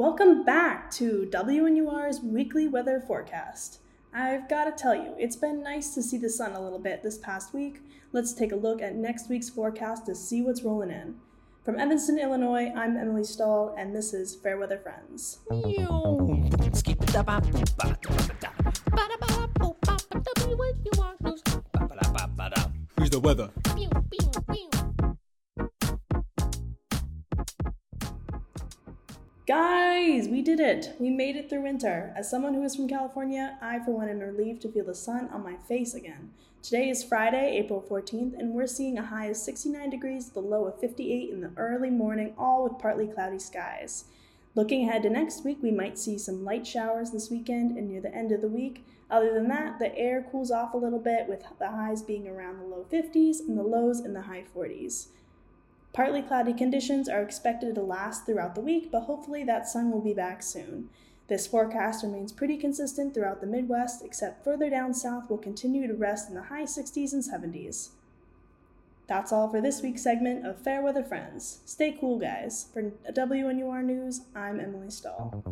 Welcome back to WNUR's weekly weather forecast. I've got to tell you, it's been nice to see the sun a little bit this past week. Let's take a look at next week's forecast to see what's rolling in. From Evanston, Illinois, I'm Emily Stull, and this is Fairweather Friends. Who's the weather? Guys, we did it! We made it through winter. As someone who is from California, I for one am relieved to feel the sun on my face again. Today is Friday, April 14th, and we're seeing a high of 69 degrees, the low of 58 in the early morning, all with partly cloudy skies. Looking ahead to next week, we might see some light showers this weekend and near the end of the week. Other than that, the air cools off a little bit, with the highs being around the low 50s and the lows in the high 40s. Partly cloudy conditions are expected to last throughout the week, but hopefully that sun will be back soon. This forecast remains pretty consistent throughout the Midwest, except further down south will continue to rest in the high 60s and 70s. That's all for this week's segment of Fairweather Friends. Stay cool, guys. For WNUR News, I'm Emily Stull.